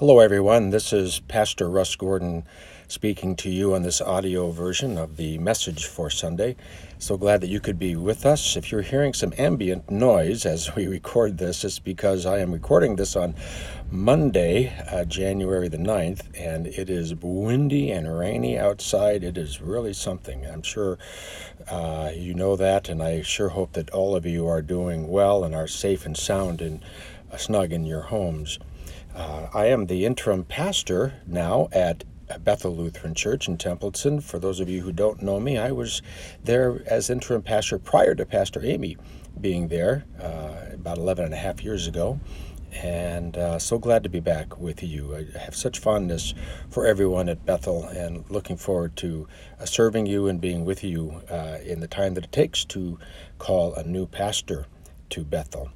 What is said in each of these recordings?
Hello, everyone. This is Pastor Russ Gordon speaking to you on this audio version of the message for Sunday. So glad that you could be with us. If you're hearing some ambient noise as we record this, it's because I am recording this on Monday, uh, January the 9th, and it is windy and rainy outside. It is really something. I'm sure uh, you know that, and I sure hope that all of you are doing well and are safe and sound and snug in your homes. Uh, I am the interim pastor now at Bethel Lutheran Church in Templeton. For those of you who don't know me, I was there as interim pastor prior to Pastor Amy being there uh, about 11 and a half years ago. And uh, so glad to be back with you. I have such fondness for everyone at Bethel and looking forward to uh, serving you and being with you uh, in the time that it takes to call a new pastor to Bethel.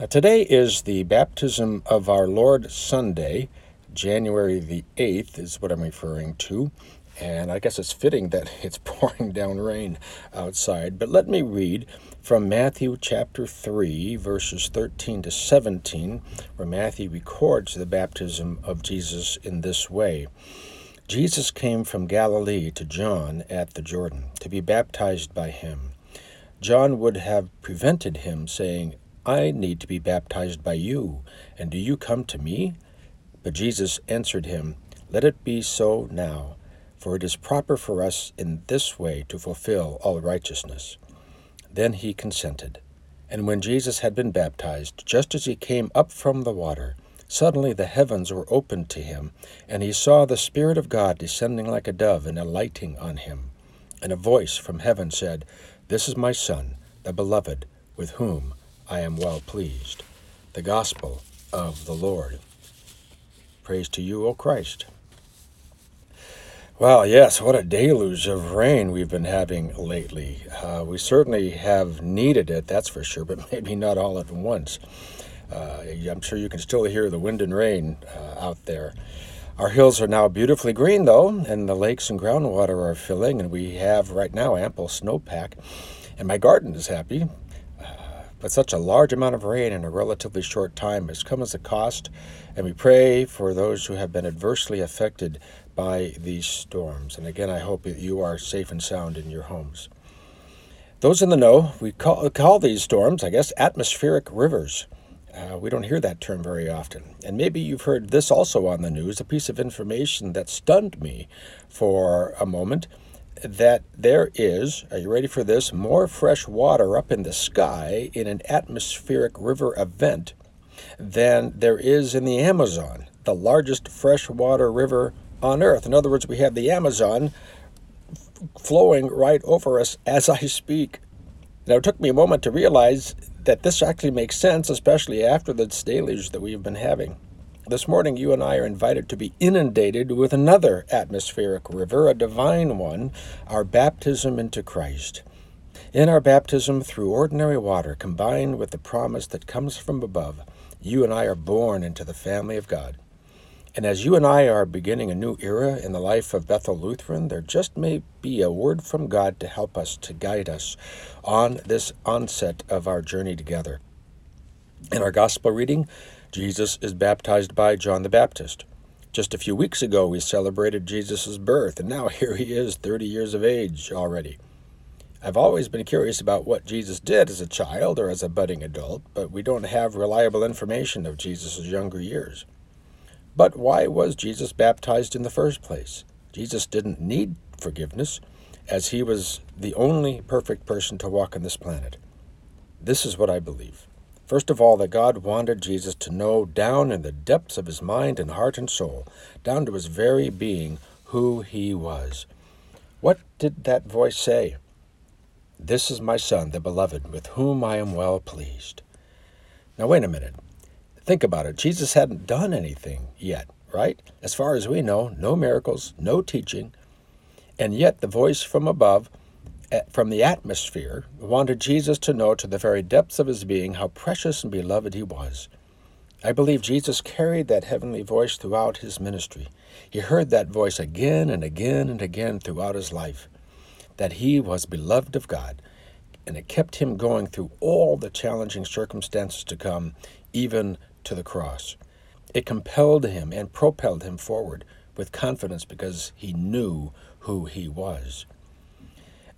Uh, today is the Baptism of Our Lord Sunday. January the 8th is what I'm referring to. And I guess it's fitting that it's pouring down rain outside. But let me read from Matthew chapter 3, verses 13 to 17, where Matthew records the baptism of Jesus in this way. Jesus came from Galilee to John at the Jordan to be baptized by him. John would have prevented him, saying, I need to be baptized by you, and do you come to me? But Jesus answered him, Let it be so now, for it is proper for us in this way to fulfill all righteousness. Then he consented. And when Jesus had been baptized, just as he came up from the water, suddenly the heavens were opened to him, and he saw the Spirit of God descending like a dove and alighting on him. And a voice from heaven said, This is my Son, the beloved, with whom I am well pleased. The Gospel of the Lord. Praise to you, O Christ. Well, yes, what a deluge of rain we've been having lately. Uh, we certainly have needed it, that's for sure, but maybe not all at once. Uh, I'm sure you can still hear the wind and rain uh, out there. Our hills are now beautifully green, though, and the lakes and groundwater are filling, and we have right now ample snowpack. And my garden is happy but such a large amount of rain in a relatively short time has come as a cost, and we pray for those who have been adversely affected by these storms. And again, I hope that you are safe and sound in your homes. Those in the know, we call, call these storms, I guess, atmospheric rivers. Uh, we don't hear that term very often. And maybe you've heard this also on the news, a piece of information that stunned me for a moment that there is, are you ready for this, more fresh water up in the sky in an atmospheric river event than there is in the Amazon, the largest freshwater river on earth. In other words, we have the Amazon flowing right over us as I speak. Now, it took me a moment to realize that this actually makes sense, especially after the deluge that we've been having. This morning, you and I are invited to be inundated with another atmospheric river, a divine one, our baptism into Christ. In our baptism through ordinary water, combined with the promise that comes from above, you and I are born into the family of God. And as you and I are beginning a new era in the life of Bethel Lutheran, there just may be a word from God to help us, to guide us on this onset of our journey together. In our gospel reading, Jesus is baptized by John the Baptist. Just a few weeks ago, we celebrated Jesus' birth, and now here he is, 30 years of age already. I've always been curious about what Jesus did as a child or as a budding adult, but we don't have reliable information of Jesus' younger years. But why was Jesus baptized in the first place? Jesus didn't need forgiveness, as he was the only perfect person to walk on this planet. This is what I believe. First of all, that God wanted Jesus to know down in the depths of his mind and heart and soul, down to his very being, who he was. What did that voice say? This is my Son, the Beloved, with whom I am well pleased. Now, wait a minute. Think about it. Jesus hadn't done anything yet, right? As far as we know, no miracles, no teaching. And yet, the voice from above from the atmosphere wanted Jesus to know to the very depths of his being how precious and beloved he was. I believe Jesus carried that heavenly voice throughout his ministry. He heard that voice again and again and again throughout his life that he was beloved of God, and it kept him going through all the challenging circumstances to come, even to the cross. It compelled him and propelled him forward with confidence because he knew who he was.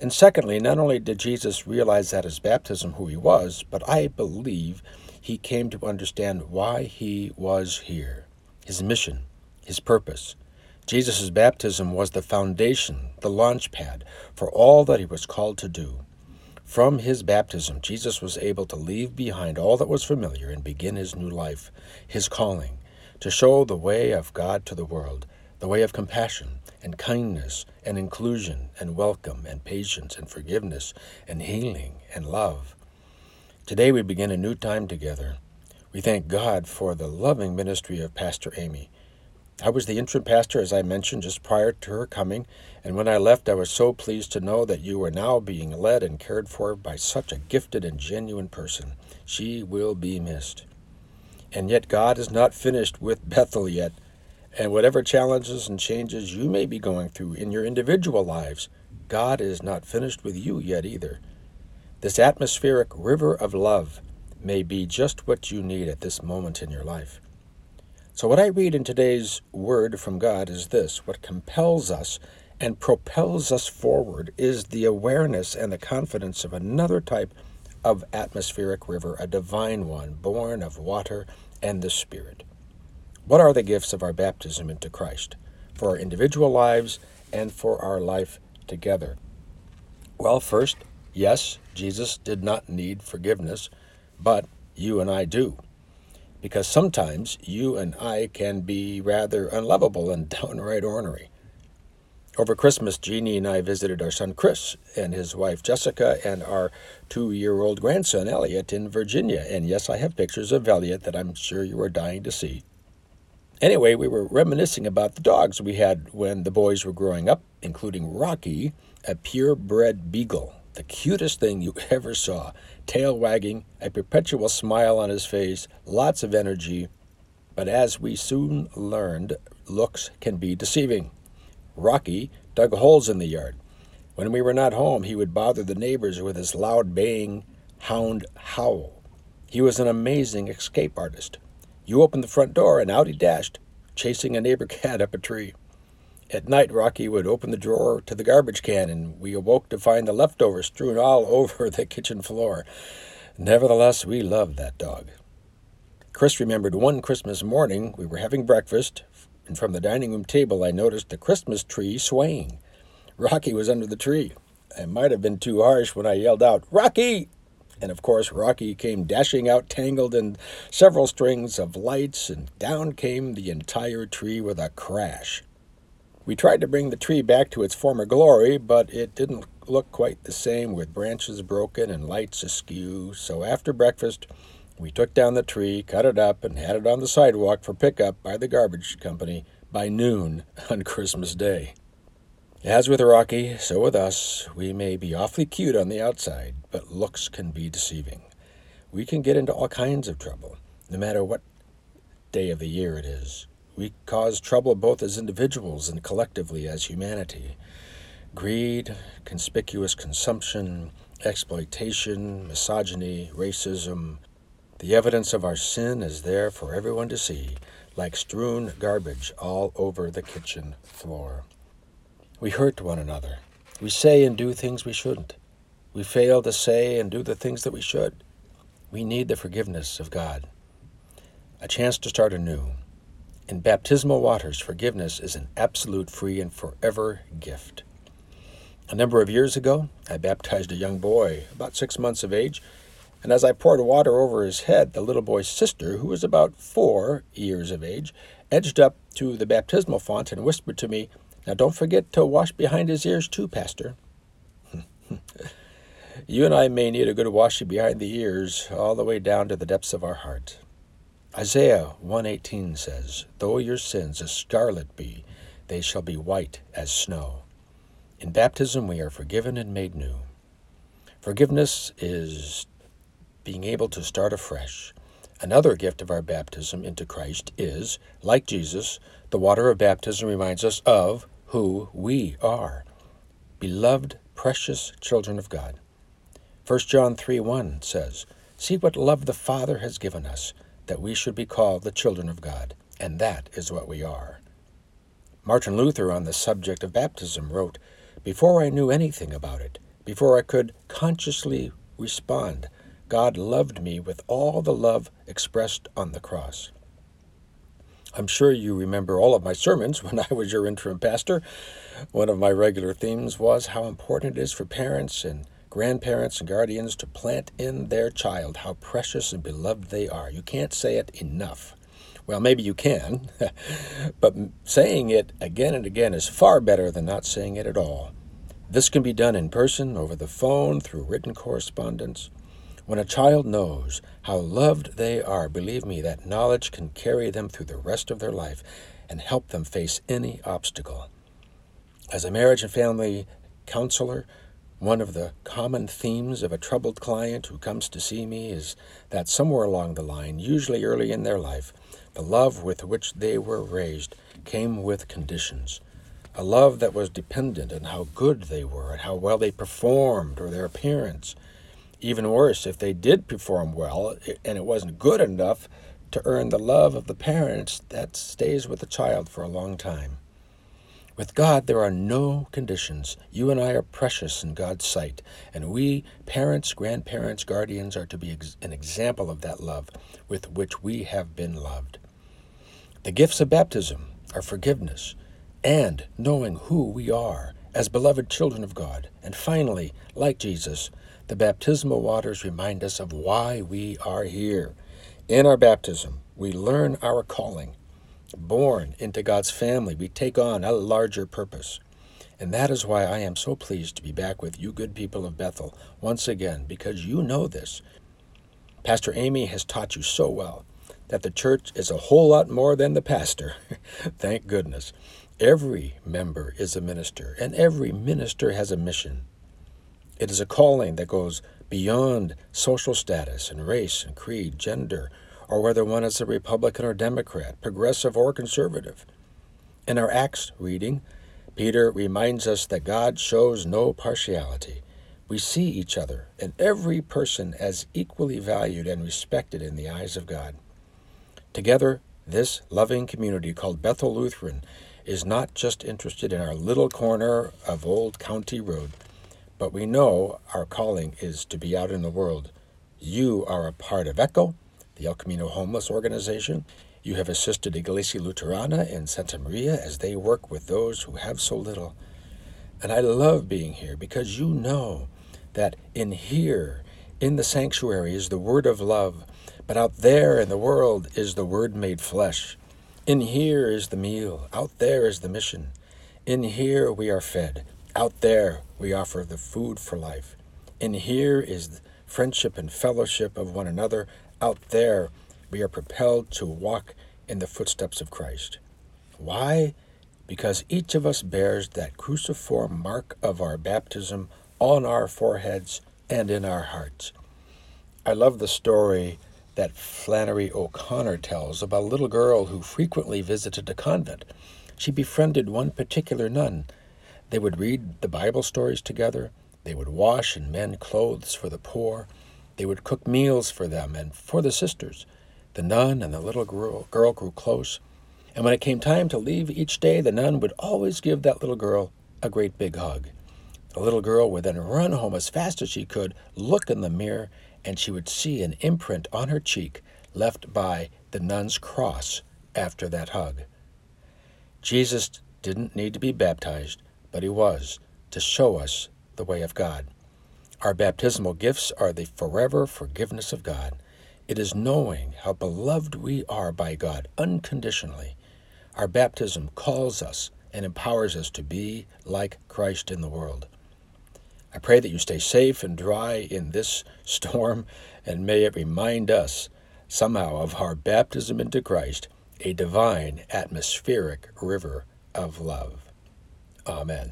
And secondly, not only did Jesus realize at his baptism who he was, but I believe he came to understand why he was here, his mission, his purpose. Jesus' baptism was the foundation, the launch pad for all that he was called to do. From his baptism, Jesus was able to leave behind all that was familiar and begin his new life, his calling, to show the way of God to the world, the way of compassion and kindness and inclusion and welcome and patience and forgiveness and healing and love. Today we begin a new time together. We thank God for the loving ministry of Pastor Amy. I was the interim pastor, as I mentioned, just prior to her coming, and when I left, I was so pleased to know that you are now being led and cared for by such a gifted and genuine person. She will be missed. And yet, God is not finished with Bethel yet. And whatever challenges and changes you may be going through in your individual lives, God is not finished with you yet either. This atmospheric river of love may be just what you need at this moment in your life. So, what I read in today's word from God is this what compels us and propels us forward is the awareness and the confidence of another type of atmospheric river, a divine one, born of water and the Spirit. What are the gifts of our baptism into Christ for our individual lives and for our life together? Well, first, yes, Jesus did not need forgiveness, but you and I do. Because sometimes you and I can be rather unlovable and downright ornery. Over Christmas, Jeannie and I visited our son Chris and his wife Jessica and our two year old grandson Elliot in Virginia. And yes, I have pictures of Elliot that I'm sure you are dying to see. Anyway, we were reminiscing about the dogs we had when the boys were growing up, including Rocky, a purebred beagle, the cutest thing you ever saw. Tail wagging, a perpetual smile on his face, lots of energy. But as we soon learned, looks can be deceiving. Rocky dug holes in the yard. When we were not home, he would bother the neighbors with his loud baying hound howl. He was an amazing escape artist. You opened the front door, and out he dashed, chasing a neighbor cat up a tree. At night, Rocky would open the drawer to the garbage can, and we awoke to find the leftovers strewn all over the kitchen floor. Nevertheless, we loved that dog. Chris remembered one Christmas morning we were having breakfast, and from the dining room table I noticed the Christmas tree swaying. Rocky was under the tree. I might have been too harsh when I yelled out, Rocky! And of course, Rocky came dashing out, tangled in several strings of lights, and down came the entire tree with a crash. We tried to bring the tree back to its former glory, but it didn't look quite the same with branches broken and lights askew. So after breakfast, we took down the tree, cut it up, and had it on the sidewalk for pickup by the garbage company by noon on Christmas Day. As with Rocky, so with us, we may be awfully cute on the outside, but looks can be deceiving. We can get into all kinds of trouble, no matter what day of the year it is. We cause trouble both as individuals and collectively as humanity. Greed, conspicuous consumption, exploitation, misogyny, racism. The evidence of our sin is there for everyone to see, like strewn garbage all over the kitchen floor. We hurt one another. We say and do things we shouldn't. We fail to say and do the things that we should. We need the forgiveness of God. A chance to start anew. In baptismal waters, forgiveness is an absolute, free, and forever gift. A number of years ago, I baptized a young boy, about six months of age, and as I poured water over his head, the little boy's sister, who was about four years of age, edged up to the baptismal font and whispered to me, now, don't forget to wash behind his ears too, Pastor. you and I may need a good washing behind the ears all the way down to the depths of our heart. Isaiah 118 says, Though your sins as scarlet be, they shall be white as snow. In baptism we are forgiven and made new. Forgiveness is being able to start afresh. Another gift of our baptism into Christ is, like Jesus, the water of baptism reminds us of who we are beloved, precious children of God. 1 John 3 1 says, See what love the Father has given us, that we should be called the children of God, and that is what we are. Martin Luther, on the subject of baptism, wrote, Before I knew anything about it, before I could consciously respond, God loved me with all the love expressed on the cross. I'm sure you remember all of my sermons when I was your interim pastor. One of my regular themes was how important it is for parents and grandparents and guardians to plant in their child how precious and beloved they are. You can't say it enough. Well, maybe you can, but saying it again and again is far better than not saying it at all. This can be done in person, over the phone, through written correspondence. When a child knows how loved they are, believe me, that knowledge can carry them through the rest of their life and help them face any obstacle. As a marriage and family counselor, one of the common themes of a troubled client who comes to see me is that somewhere along the line, usually early in their life, the love with which they were raised came with conditions. A love that was dependent on how good they were and how well they performed or their appearance even worse, if they did perform well and it wasn't good enough to earn the love of the parents, that stays with the child for a long time. With God, there are no conditions. You and I are precious in God's sight, and we, parents, grandparents, guardians, are to be ex- an example of that love with which we have been loved. The gifts of baptism are forgiveness and knowing who we are as beloved children of God. And finally, like Jesus, the baptismal waters remind us of why we are here. In our baptism, we learn our calling. Born into God's family, we take on a larger purpose. And that is why I am so pleased to be back with you, good people of Bethel, once again, because you know this. Pastor Amy has taught you so well that the church is a whole lot more than the pastor. Thank goodness. Every member is a minister, and every minister has a mission. It is a calling that goes beyond social status and race and creed, gender, or whether one is a Republican or Democrat, progressive or conservative. In our Acts reading, Peter reminds us that God shows no partiality. We see each other and every person as equally valued and respected in the eyes of God. Together, this loving community called Bethel Lutheran is not just interested in our little corner of Old County Road but we know our calling is to be out in the world. You are a part of ECHO, the El Camino Homeless Organization. You have assisted Iglesia Luterana in Santa Maria as they work with those who have so little. And I love being here because you know that in here, in the sanctuary, is the word of love, but out there in the world is the word made flesh. In here is the meal, out there is the mission. In here we are fed, out there we offer the food for life. In here is friendship and fellowship of one another. Out there, we are propelled to walk in the footsteps of Christ. Why? Because each of us bears that cruciform mark of our baptism on our foreheads and in our hearts. I love the story that Flannery O'Connor tells about a little girl who frequently visited a convent. She befriended one particular nun they would read the Bible stories together. They would wash and mend clothes for the poor. They would cook meals for them and for the sisters. The nun and the little girl, girl grew close. And when it came time to leave each day, the nun would always give that little girl a great big hug. The little girl would then run home as fast as she could, look in the mirror, and she would see an imprint on her cheek left by the nun's cross after that hug. Jesus didn't need to be baptized but he was, to show us the way of God. Our baptismal gifts are the forever forgiveness of God. It is knowing how beloved we are by God unconditionally. Our baptism calls us and empowers us to be like Christ in the world. I pray that you stay safe and dry in this storm, and may it remind us somehow of our baptism into Christ, a divine atmospheric river of love. Amen.